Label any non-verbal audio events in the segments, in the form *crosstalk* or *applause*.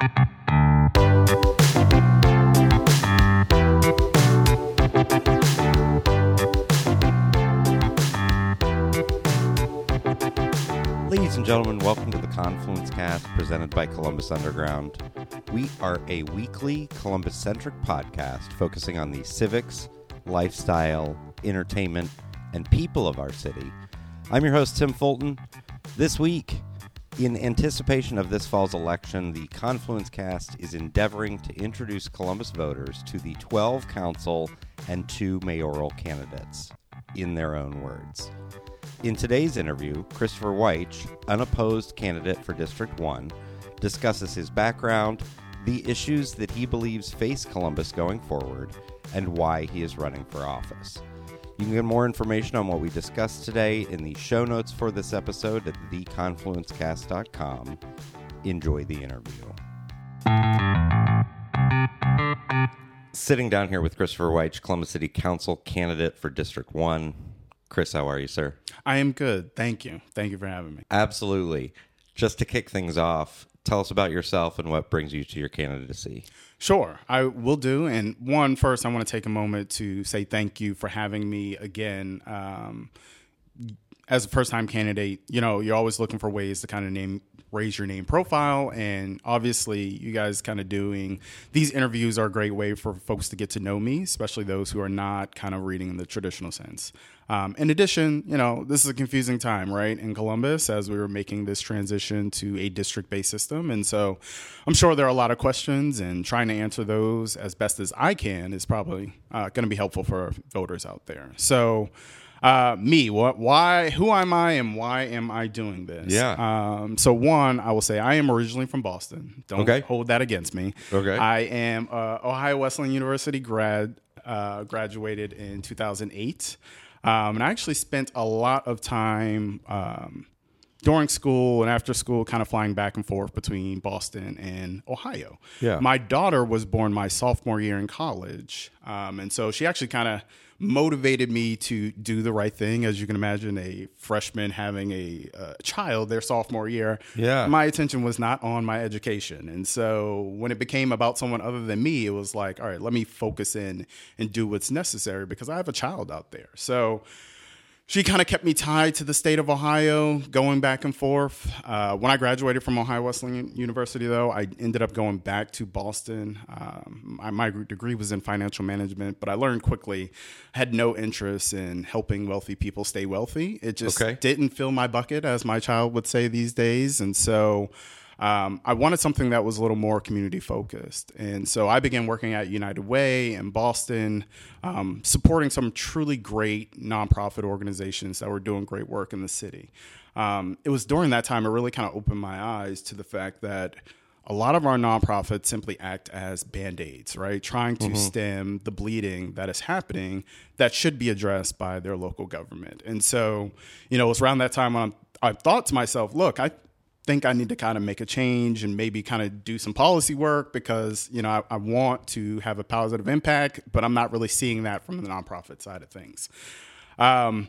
Ladies and gentlemen, welcome to the Confluence Cast presented by Columbus Underground. We are a weekly Columbus centric podcast focusing on the civics, lifestyle, entertainment, and people of our city. I'm your host, Tim Fulton. This week, in anticipation of this fall's election, the Confluence Cast is endeavoring to introduce Columbus voters to the 12 council and two mayoral candidates, in their own words. In today's interview, Christopher Wyche, unopposed candidate for District 1, discusses his background, the issues that he believes face Columbus going forward, and why he is running for office. You can get more information on what we discussed today in the show notes for this episode at theconfluencecast.com. Enjoy the interview. Sitting down here with Christopher Wyche, Columbus City Council candidate for District 1. Chris, how are you, sir? I am good. Thank you. Thank you for having me. Absolutely. Just to kick things off, tell us about yourself and what brings you to your candidacy. Sure, I will do. And one, first, I want to take a moment to say thank you for having me again. Um, as a first time candidate, you know, you're always looking for ways to kind of name raise your name profile and obviously you guys kind of doing these interviews are a great way for folks to get to know me especially those who are not kind of reading in the traditional sense. Um, in addition you know this is a confusing time right in columbus as we were making this transition to a district based system and so i'm sure there are a lot of questions and trying to answer those as best as i can is probably uh, going to be helpful for voters out there. So uh, me, what, why, who am I, and why am I doing this? Yeah. Um, so one, I will say I am originally from Boston. Don't Okay. hold that against me. Okay. I am uh, Ohio Wesleyan University grad. Uh, graduated in 2008, um, and I actually spent a lot of time. Um, during school and after school, kind of flying back and forth between Boston and Ohio. Yeah. My daughter was born my sophomore year in college. Um, and so she actually kind of motivated me to do the right thing. As you can imagine, a freshman having a, uh child their sophomore year. Yeah. My attention was not on my education. And so when it became about someone other than me, it was like, all right, let me focus in and do what's necessary because I have a child out there. So, she kind of kept me tied to the state of Ohio, going back and forth. Uh, when I graduated from Ohio Wesleyan University, though, I ended up going back to Boston. Um, my, my degree was in financial management, but I learned quickly had no interest in helping wealthy people stay wealthy. It just Okay. didn't fill my bucket, as my child would say these days, and so. Um, I wanted something that was a little more community focused. And so I began working at United Way in Boston, um, supporting some truly great nonprofit organizations that were doing great work in the city. Um, it was during that time it really kind of opened my eyes to the fact that a lot of our nonprofits simply act as band-aids right trying to stem the bleeding that is happening that should be addressed by their local government and so you know it was around that time when I'm, i thought to myself look i think I need to kind of make a change and maybe kind of do some policy work because you know I, I want to have a positive impact, but I'm not really seeing that from the nonprofit side of things. Um,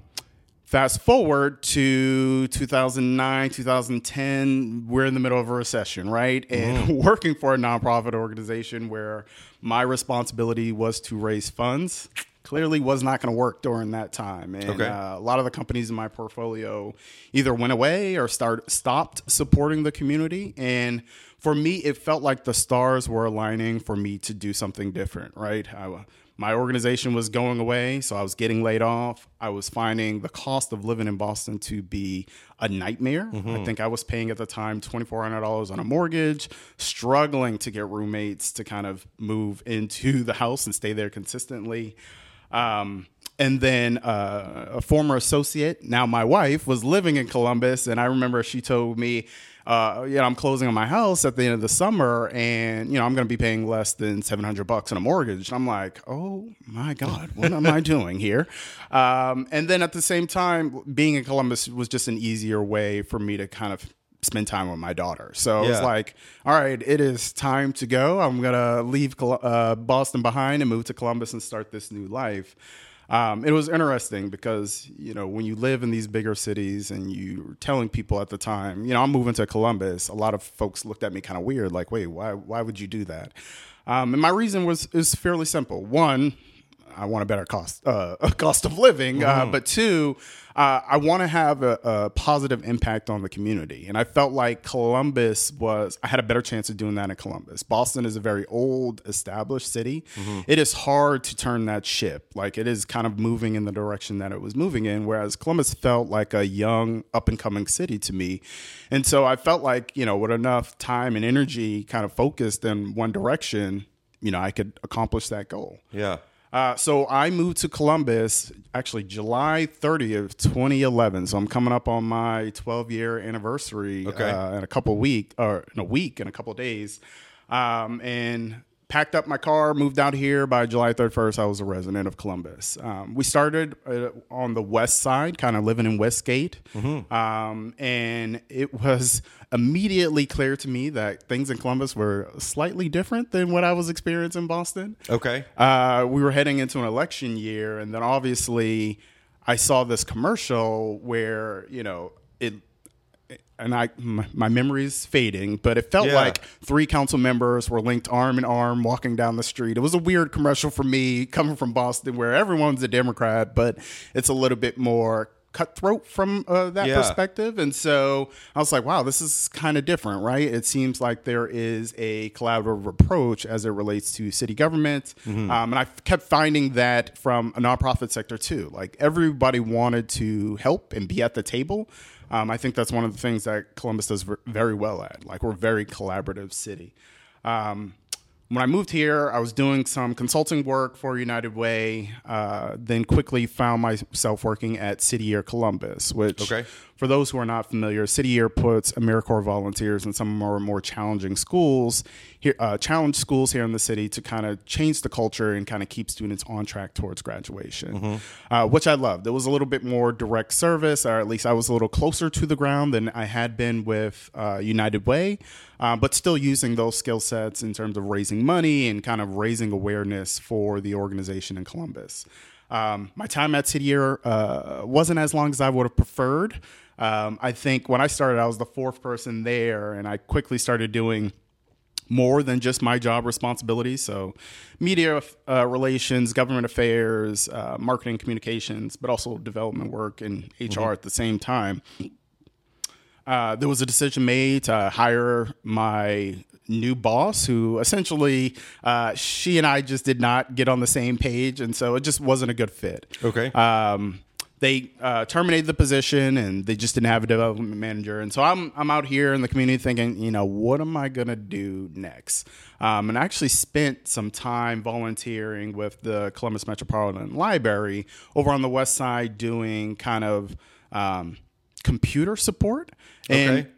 fast forward to 2009, 2010, we're in the middle of a recession, right? And *laughs* working for a nonprofit organization where my responsibility was to raise funds clearly was not going to work during that time. And Okay. uh, a lot of the companies in my portfolio either went away or start stopped supporting the community. And for me, it felt like the stars were aligning for me to do something different, right? I, my organization was going away, so I was getting laid off. I was finding the cost of living in Boston to be a nightmare. I think I was paying at the time $2,400 on a mortgage, struggling to get roommates to kind of move into the house and stay there consistently. Um, and then uh, a former associate, now my wife, was living in Columbus, and I remember she told me, uh, you know, I'm closing on my house at the end of the summer, and you know, I'm going to be paying less than 700 bucks on a mortgage. I'm like, oh my god, what am I doing here? Um, and then at the same time, being in Columbus was just an easier way for me to kind of spend time with my daughter. So it's like, all right, it is time to go. I'm gonna leave uh, Boston behind and move to Columbus and start this new life. um, it was interesting because you know when you live in these bigger cities and you're telling people at the time, you know, I'm moving to Columbus. A lot of folks looked at me kind of weird, like, "Wait, why? Why would you do that?" Um, and my reason was is fairly simple. One, I want a better cost uh, *laughs* cost of living, mm-hmm. uh, but two, uh, I want to have a, a, positive impact on the community, and I felt like Columbus was. I had a better chance of doing that in Columbus. Boston is a very old, established city. Mm-hmm. It is hard to turn that ship. Like it is kind of moving in the direction that it was moving in, whereas Columbus felt like a young, up and coming city to me, and so I felt like you know with enough time and energy, kind of focused in one direction, you know, I could accomplish that goal. Yeah. Uh, so I moved to Columbus actually July 30th, 2011. So I'm coming up on my 12 year anniversary okay. uh, in a couple week or in a week in a couple days. Um, and packed up my car, moved out here. By July 31st, I was a resident of Columbus. Um, we started uh, on the west side, kind of living in Westgate. Mm-hmm. Um, and it was immediately clear to me that things in Columbus were slightly different than what I was experiencing in Boston. Okay. Uh, we were heading into an election year, and then obviously I saw this commercial where, you know, it and I my, my memory is fading, but it felt yeah. like three council members were linked arm in arm walking down the street. It was a weird commercial for me coming from Boston, where everyone's a Democrat, but it's a little bit more cutthroat from uh, that yeah. perspective. And so I was like, wow, this is kind of different, right? It seems like there is a collaborative approach as it relates to city government. Mm-hmm. Um, and I kept finding that from a nonprofit sector too. Like everybody wanted to help and be at the table. Um, I think that's one of the things that Columbus does very well at. Like we're a very collaborative city. Um, when I moved here, I was doing some consulting work for United Way, uh, then quickly found myself working at City Year Columbus, which, okay. For those who are not familiar, City Year puts AmeriCorps volunteers in some more more challenging schools, here, uh, challenge schools here in the city to kind of change the culture and kind of keep students on track towards graduation, mm-hmm. uh, which I loved. It was a little bit more direct service, or at least I was a little closer to the ground than I had been with uh, United Way uh, but still using those skill sets in terms of raising money and kind of raising awareness for the organization in Columbus. Um, my time at City Year uh, wasn't as long as I would have preferred. Um, I think when I started, I was the fourth person there, and I quickly started doing more than just my job responsibilities. So, media uh, relations, government affairs, uh, marketing communications, but also development work and HR mm-hmm. at the same time. Uh, there was a decision made to hire my new boss who essentially uh, she and I just did not get on the same page and so it just wasn't a good fit. Okay. Um, they uh, terminated the position and they just didn't have a development manager. And so I'm I'm out here in the community thinking, you know, what am I gonna do next? Um, and I actually spent some time volunteering with the Columbus Metropolitan Library over on the west side doing kind of um, computer support. And okay.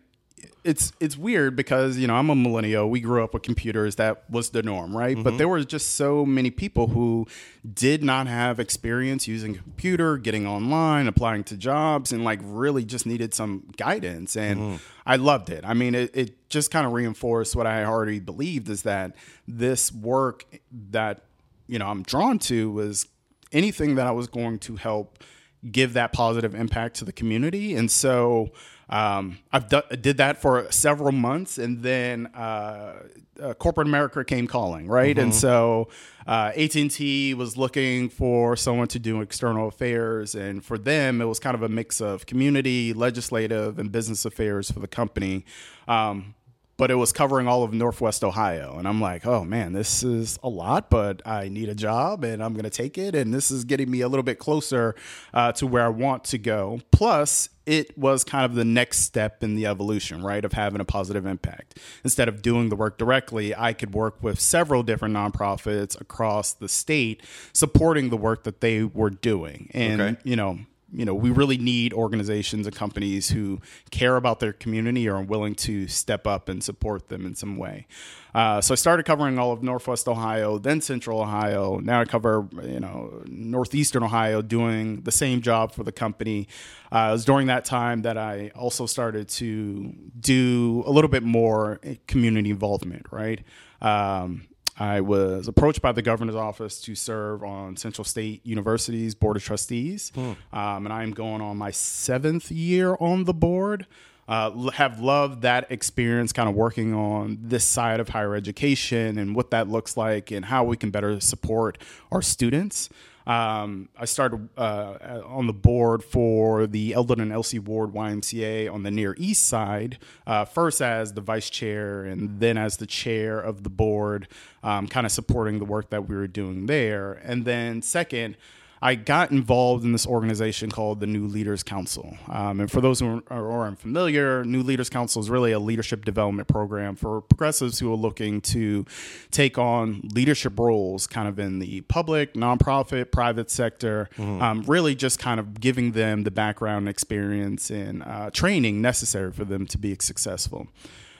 It's it's weird because you know I'm a millennial. We grew up with computers. That was the norm, right? Mm-hmm. But there were just so many people who did not have experience using a computer, getting online, applying to jobs, and like really just needed some guidance. And mm-hmm. I loved it. I mean, it, it just kind of reinforced what I already believed is that this work that you know I'm drawn to was anything that I was going to help give that positive impact to the community. And so um, I've do- did that for several months, and then uh, uh, corporate America came calling, right? Mm-hmm. And so uh, AT and T was looking for someone to do external affairs, and for them, it was kind of a mix of community, legislative, and business affairs for the company. Um, but it was covering all of Northwest Ohio. And I'm like, oh man, this is a lot, but I need a job and I'm going to take it. And this is getting me a little bit closer uh, to where I want to go. Plus, it was kind of the next step in the evolution, right, of having a positive impact. Instead of doing the work directly, I could work with several different nonprofits across the state supporting the work that they were doing. And, okay. you know, you know, we really need organizations and companies who care about their community or are willing to step up and support them in some way. Uh, so I started covering all of Northwest Ohio, then Central Ohio. Now I cover, you know, Northeastern Ohio, doing the same job for the company. Uh, it was during that time that I also started to do a little bit more community involvement, right? Um, I was approached by the governor's office to serve on Central State University's Board of Trustees. Um, and I'm going on my seventh year on the board. Uh, have loved that experience kind of working on this side of higher education and what that looks like and how we can better support our students. Um, I started uh, on the board for the Eldon and Elsie Ward YMCA on the Near East Side, uh, first as the vice chair and then as the chair of the board, um, kind of supporting the work that we were doing there. And then, second, I got involved in this organization called the New Leaders Council. Um, and for those who are, are unfamiliar, New Leaders Council is really a leadership development program for progressives who are looking to take on leadership roles kind of in the public, nonprofit, private sector, um, really just kind of giving them the background experience and uh, training necessary for them to be successful.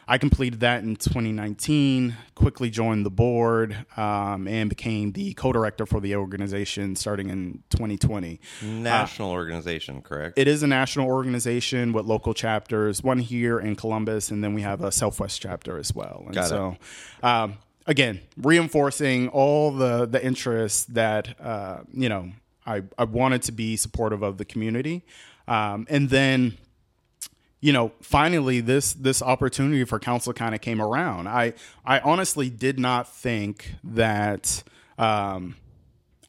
I completed that in 2019, quickly joined the board, um, and became the co director for the organization starting in 2020. National organization, correct? It is a national organization with local chapters, one here in Columbus, and then we have a Southwest chapter as well. And Got it. so, um, again, reinforcing all the the interests that uh, you know I, I wanted to be supportive of the community, um, and then you know, finally this this opportunity for council kind of came around. I I honestly did not think that um,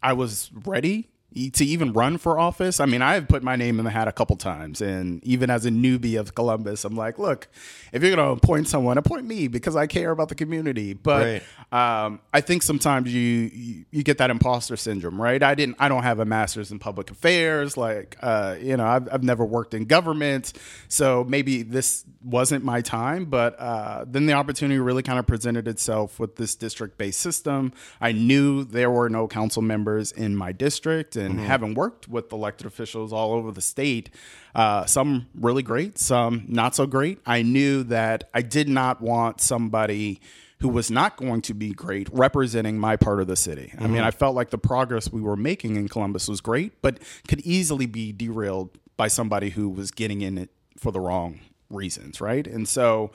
I was ready to even run for office. I mean, I have put my name in the hat a couple times, and even as a newbie of Columbus, I'm like, look, if you're going to appoint someone, appoint me because I care about the community. But um, I think sometimes you, you you get that imposter syndrome, right? I didn't, I don't have a master's in public affairs, like uh, you know, I've, I've never worked in government, so maybe this wasn't my time. But uh, then the opportunity really kind of presented itself with this district-based system. I knew there were no council members in my district, and having worked with elected officials all over the state, uh, some really great, some not so great. I knew that I did not want somebody who was not going to be great representing my part of the city. I mean, I felt like the progress we were making in Columbus was great, but could easily be derailed by somebody who was getting in it for the wrong reasons, right? And so,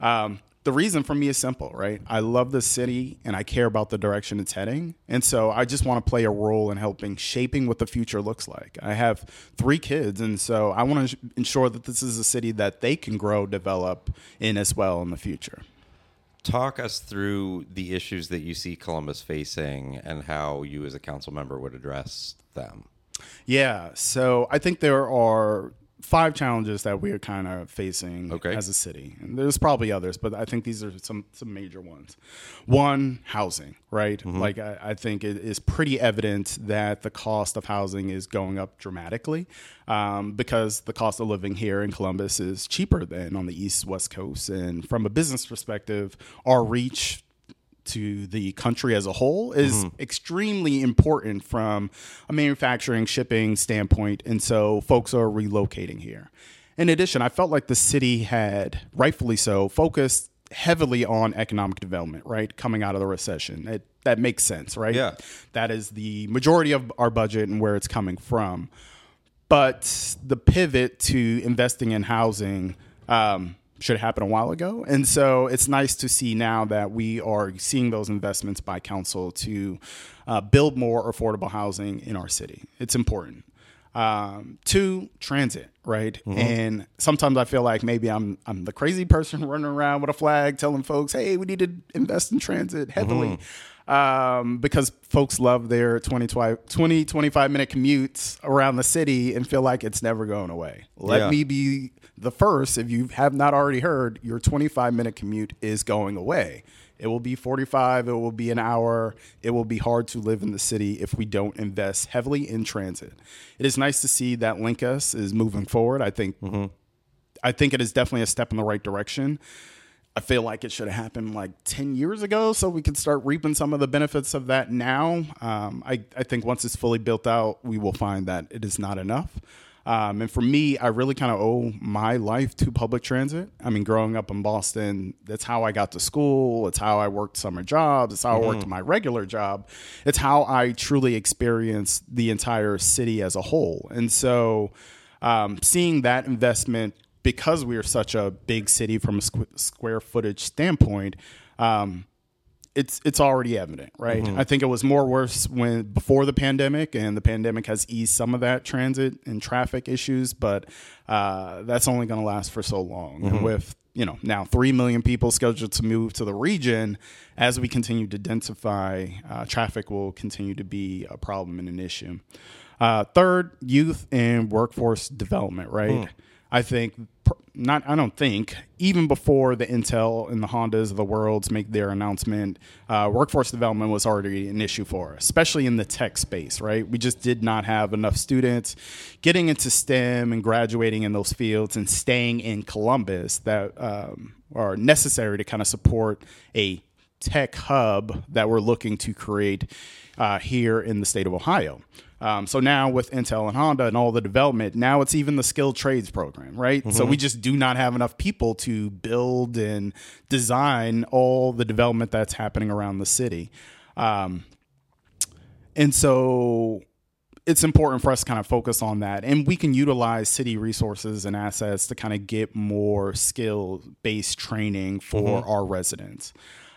um, the reason for me is simple, right? I love the city and I care about the direction it's heading. And so I just want to play a role in helping shaping what the future looks like. I have three kids, and so I want to ensure that this is a city that they can grow, develop in as well in the future. Talk us through the issues that you see Columbus facing and how you, as a council member, would address them. Yeah, so I think there are five challenges that we are kind of facing Okay. as a city. And there's probably others, but I think these are some some major ones. One, housing, right? Like I, I think it is pretty evident that the cost of housing is going up dramatically um, because the cost of living here in Columbus is cheaper than on the east west coast. And from a business perspective, our reach to the country as a whole is extremely important from a manufacturing shipping standpoint and so folks are relocating here. In addition i felt like the city had rightfully so focused heavily on economic development right coming out of the recession. It, that makes sense right? Yeah. that is the majority of our budget and where it's coming from. But the pivot to investing in housing um, should happen a while ago. And so it's nice to see now that we are seeing those investments by council to uh, build more affordable housing in our city. It's important. Um, two, transit, right? And sometimes I feel like maybe I'm I'm the crazy person *laughs* running around with a flag telling folks, "Hey, we need to invest in transit heavily." Um, because folks love their 20, 20, 25 minute commutes around the city and feel like it's never going away. Let Yeah. me be the first, if you have not already heard, your 25 minute commute is going away. It will be 45, it will be an hour. It will be hard to live in the city if we don't invest heavily in transit. It is nice to see that Linkus is moving forward. I think I think it is definitely a step in the right direction. I feel like it should have happened like 10 years ago so we can start reaping some of the benefits of that now. Um, I, I think once it's fully built out, we will find that it is not enough. Um, and for me, I really kind of owe my life to public transit. I mean, growing up in Boston, that's how I got to school. It's how I worked summer jobs. It's how I worked my regular job. It's how I truly experienced the entire city as a whole. And so, um, seeing that investment because we are such a big city from a squ- square footage standpoint, um, it's it's already evident, right? Mm-hmm. I think it was more worse when before the pandemic, and the pandemic has eased some of that transit and traffic issues, but uh, that's only going to last for so long. Mm-hmm. And with you know now three million people scheduled to move to the region, as we continue to densify, uh, traffic will continue to be a problem and an issue. Uh, third, youth and workforce development, right? I think not. I don't think even before the Intel and the Hondas of the worlds make their announcement, uh, workforce development was already an issue for us, especially in the tech space. Right, we just did not have enough students getting into STEM and graduating in those fields and staying in Columbus that um, are necessary to kind of support a tech hub that we're looking to create uh, here in the state of Ohio. Um, so now with Intel and Honda and all the development, now it's even the skilled trades program, right? So we just do not have enough people to build and design all the development that's happening around the city. Um, and so it's important for us to kind of focus on that. And we can utilize city resources and assets to kind of get more skill based training for our residents.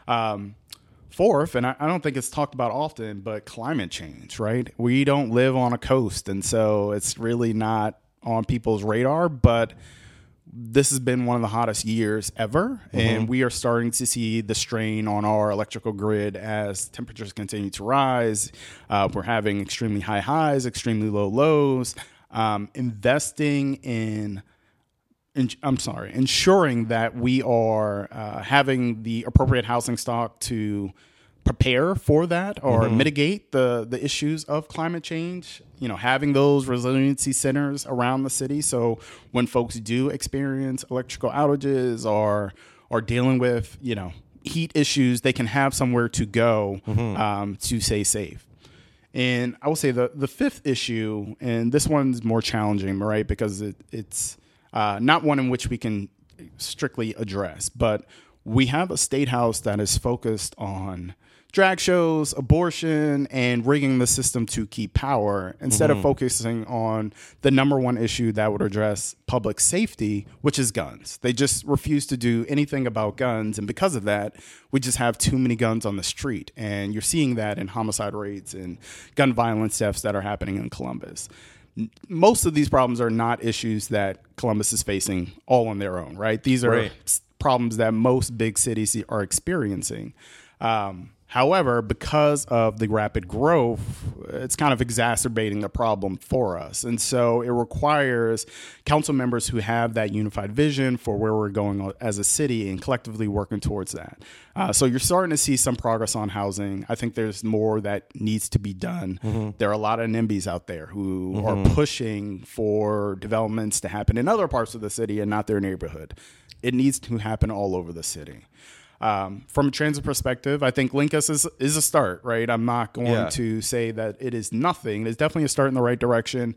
Um, fourth, and I, I don't think it's talked about often, but climate change, right? We don't live on a coast. And so it's really not on people's radar, but this has been one of the hottest years ever, and we are starting to see the strain on our electrical grid as temperatures continue to rise. Uh, we're having extremely high highs, extremely low lows. Um, investing in in, I'm sorry, ensuring that we are uh, having the appropriate housing stock to prepare for that or mitigate the the issues of climate change. You know, having those resiliency centers around the city, so when folks do experience electrical outages or or dealing with you know heat issues, they can have somewhere to go um, to stay safe. And I will say the the fifth issue, and this one's more challenging, right? Because it, it's uh, not one in which we can strictly address, but we have a state house that is focused on drag shows, abortion, and rigging the system to keep power instead of focusing on the number one issue that would address public safety, which is guns. They just refuse to do anything about guns. And because of that, we just have too many guns on the street. And you're seeing that in homicide rates and gun violence deaths that are happening in Columbus most of these problems are not issues that Columbus is facing all on their own, right? These are Right. problems that most big cities are experiencing. Um, however, because of the rapid growth, it's kind of exacerbating the problem for us. And so it requires council members who have that unified vision for where we're going as a city and collectively working towards that. Uh, so you're starting to see some progress on housing. I think there's more that needs to be done. There are a lot of NIMBYs out there who are pushing for developments to happen in other parts of the city and not their neighborhood. It needs to happen all over the city. Um, from a transit perspective, I think Linkus is is a start, right? I'm not going Yeah. to say that it is nothing. It's definitely a start in the right direction.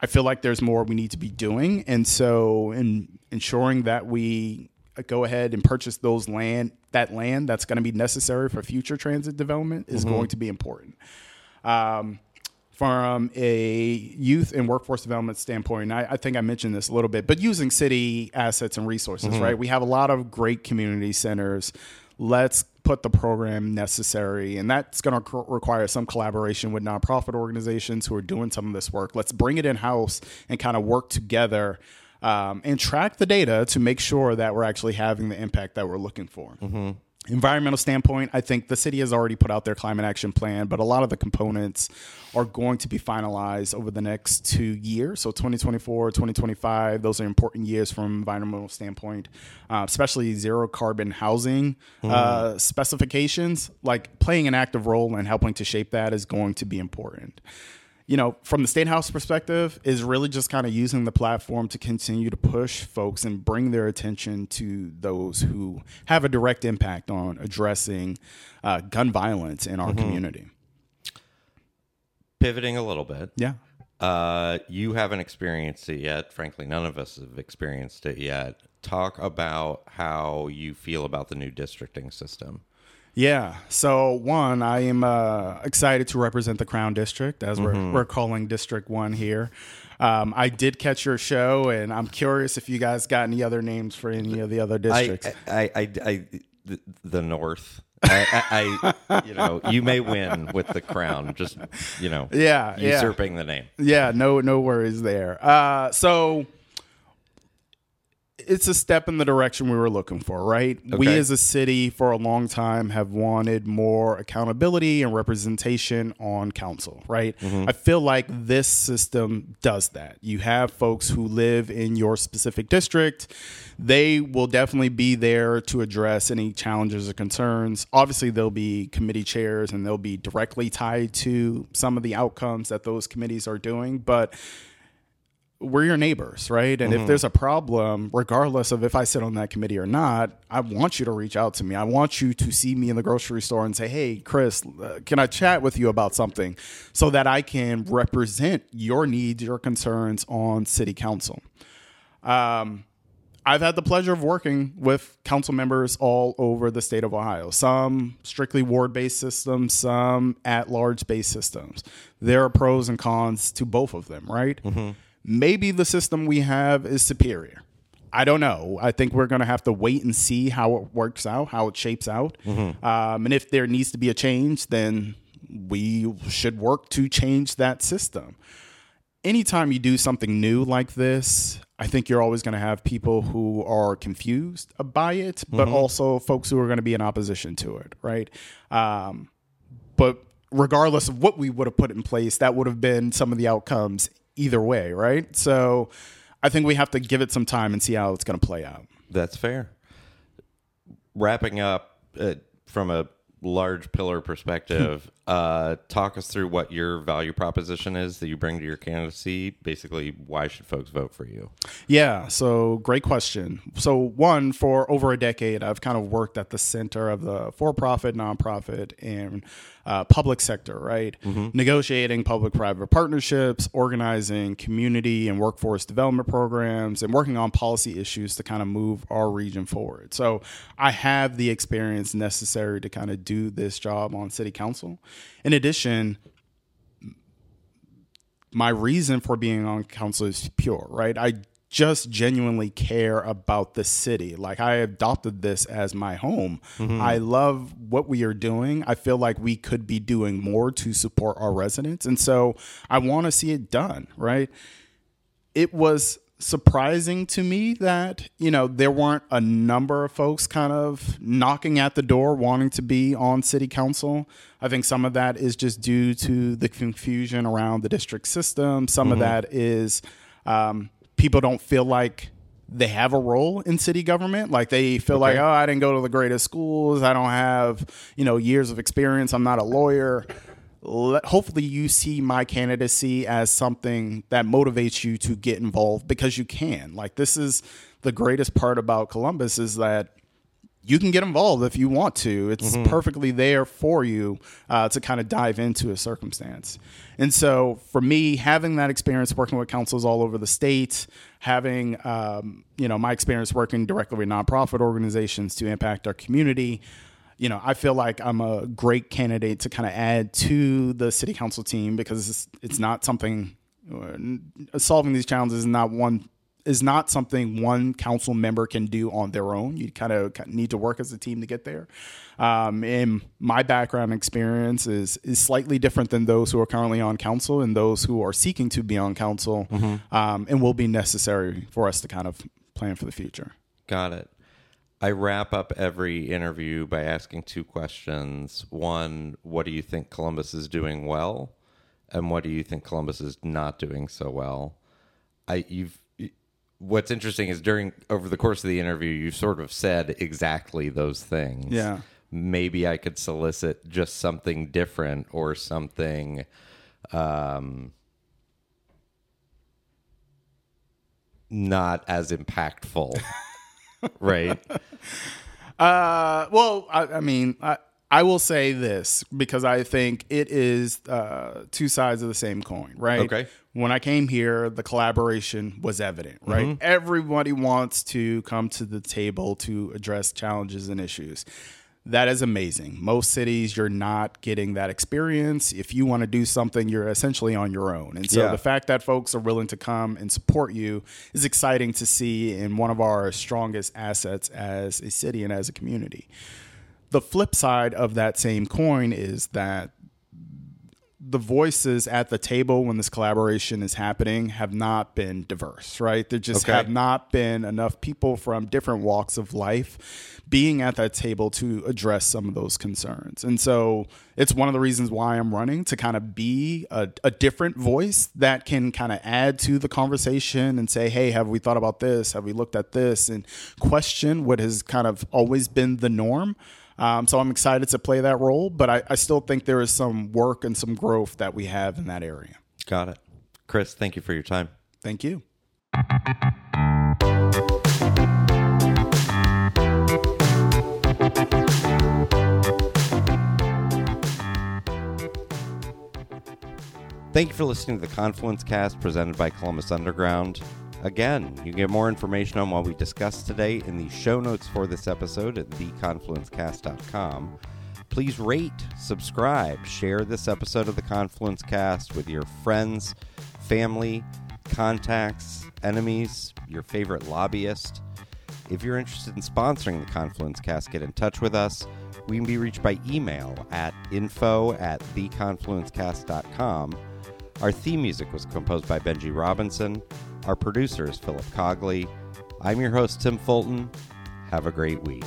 I feel like there's more we need to be doing, and so in ensuring that we go ahead and purchase those land that land that's going to be necessary for future transit development is going to be important. Um, from a youth and workforce development standpoint, I, I think I mentioned this a little bit, but using city assets and resources, right? We have a lot of great community centers. Let's put the program necessary, and that's going to require some collaboration with nonprofit organizations who are doing some of this work. Let's bring it in house and kind of work together um, and track the data to make sure that we're actually having the impact that we're looking for environmental standpoint, I think the city has already put out their climate action plan, but a lot of the components are going to be finalized over the next two years. So 2024, 2025, those are important years from environmental standpoint, uh, especially zero carbon housing uh, specifications. Like playing an active role in helping to shape that is going to be important you know, from the state house perspective, is really just kind of using the platform to continue to push folks and bring their attention to those who have a direct impact on addressing uh, gun violence in our community. Pivoting a little bit. Yeah. Uh, you haven't experienced it yet. Frankly, none of us have experienced it yet. Talk about how you feel about the new districting system. Yeah. So one, I am uh, excited to represent the Crown District as we're we're calling District One here. Um, I did catch your show, and I'm curious if you guys got any other names for any of the other districts. I, I, I, the, the North. I, I, I, you know, you may win with the crown. Just you know, Yeah, yeah. usurping the name. Yeah, no, no worries there. Uh, so it's a step in the direction we were looking for, right? We as a city for a long time have wanted more accountability and representation on council, right? Mm-hmm. I feel like this system does that. You have folks who live in your specific district. They will definitely be there to address any challenges or concerns. Obviously, there'll be committee chairs and they'll be directly tied to some of the outcomes that those committees are doing, but we're your neighbors, right? And if there's a problem, regardless of if I sit on that committee or not, I want you to reach out to me. I want you to see me in the grocery store and say, "Hey, Chris, uh, can I chat with you about something?" so that I can represent your needs, your concerns on city council. Um, I've had the pleasure of working with council members all over the state of Ohio. Some strictly ward based systems, some at large based systems. There are pros and cons to both of them, right? Maybe the system we have is superior. I don't know. I think we're going to have to wait and see how it works out, how it shapes out. Um, and if there needs to be a change, then we should work to change that system anytime you do something new like this, I think you're always going to have people who are confused by it, but also folks who are going to be in opposition to it, right? Um, but regardless of what we would have put in place, that would have been some of the outcomes either way, right? So I think we have to give it some time and see how it's going to play out. That's fair. Wrapping up uh, from a large pillar perspective, uh, talk us through what your value proposition is that you bring to your candidacy. Basically, why should folks vote for you? Yeah, so great question. So, one, for over a decade, I've kind of worked at the center of the for profit, nonprofit, and uh, public sector, right? Negotiating public private partnerships, organizing community and workforce development programs, and working on policy issues to kind of move our region forward. So, I have the experience necessary to kind of do this job on city council. In addition, my reason for being on council is pure, right? I just genuinely care about the city. Like I adopted this as my home. Mm-hmm. I love what we are doing. I feel like we could be doing more to support our residents. And so I want to see it done, right? It was surprising to me that, you know, there weren't a number of folks kind of knocking at the door wanting to be on city council. I think some of that is just due to the confusion around the district system. Some of that is um, people don't feel like they have a role in city government. Like they feel like, oh, I didn't go to the greatest schools. I don't have, you know, years of experience. I'm not a lawyer. Let, hopefully, you see my candidacy as something that motivates you to get involved because you can. Like this is the greatest part about Columbus is that you can get involved if you want to. It's perfectly there for you uh, to kind of dive into a circumstance. And so, for me, having that experience working with councils all over the state, having um, you know my experience working directly with nonprofit organizations to impact our community, you know, I feel like I'm a great candidate to kind of add to the city council team because it's, it's not something uh, solving these challenges is not one is not something one council member can do on their own. You kind of need to work as a team to get there. Um, and my background experience is is slightly different than those who are currently on council and those who are seeking to be on council, um, and will be necessary for us to kind of plan for the future. Got it. I wrap up every interview by asking two questions. One, what do you think Columbus is doing well? And what do you think Columbus is not doing so well? I you've what's interesting is during over the course of the interview you sort of said exactly those things. Yeah. Maybe I could solicit just something different or something um not as impactful. *laughs* right? *laughs* Uh, well, I, I mean, I, I will say this because I think it is uh, two sides of the same coin, right? Okay. When I came here, the collaboration was evident, right? Everybody wants to come to the table to address challenges and issues. That is amazing. Most cities, you're not getting that experience. If you want to do something, you're essentially on your own. And so Yeah. the fact that folks are willing to come and support you is exciting to see in one of our strongest assets as a city and as a community. The flip side of that same coin is that the voices at the table when this collaboration is happening have not been diverse, right? There just Okay. have not been enough people from different walks of life being at that table to address some of those concerns. And so it's one of the reasons why I'm running to kind of be a, a different voice that can kind of add to the conversation and say, hey, have we thought about this? Have we looked at this? And question what has kind of always been the norm. Um, so I'm excited to play that role, but I, I still think there is some work and some growth that we have in that area. Got it. Chris, thank you for your time. Thank you. Thank you for listening to the Confluence Cast presented by Columbus Underground. Again, you can get more information on what we discussed today in the show notes for this episode at theconfluencecast.com. Please rate, subscribe, share this episode of the Confluence Cast with your friends, family, contacts, enemies, your favorite lobbyist. If you're interested in sponsoring the Confluence Cast, get in touch with us. We can be reached by email at info at theconfluencecast.com. Our theme music was composed by Benji Robinson. Our producer is Philip Cogley. I'm your host, Tim Fulton. Have a great week.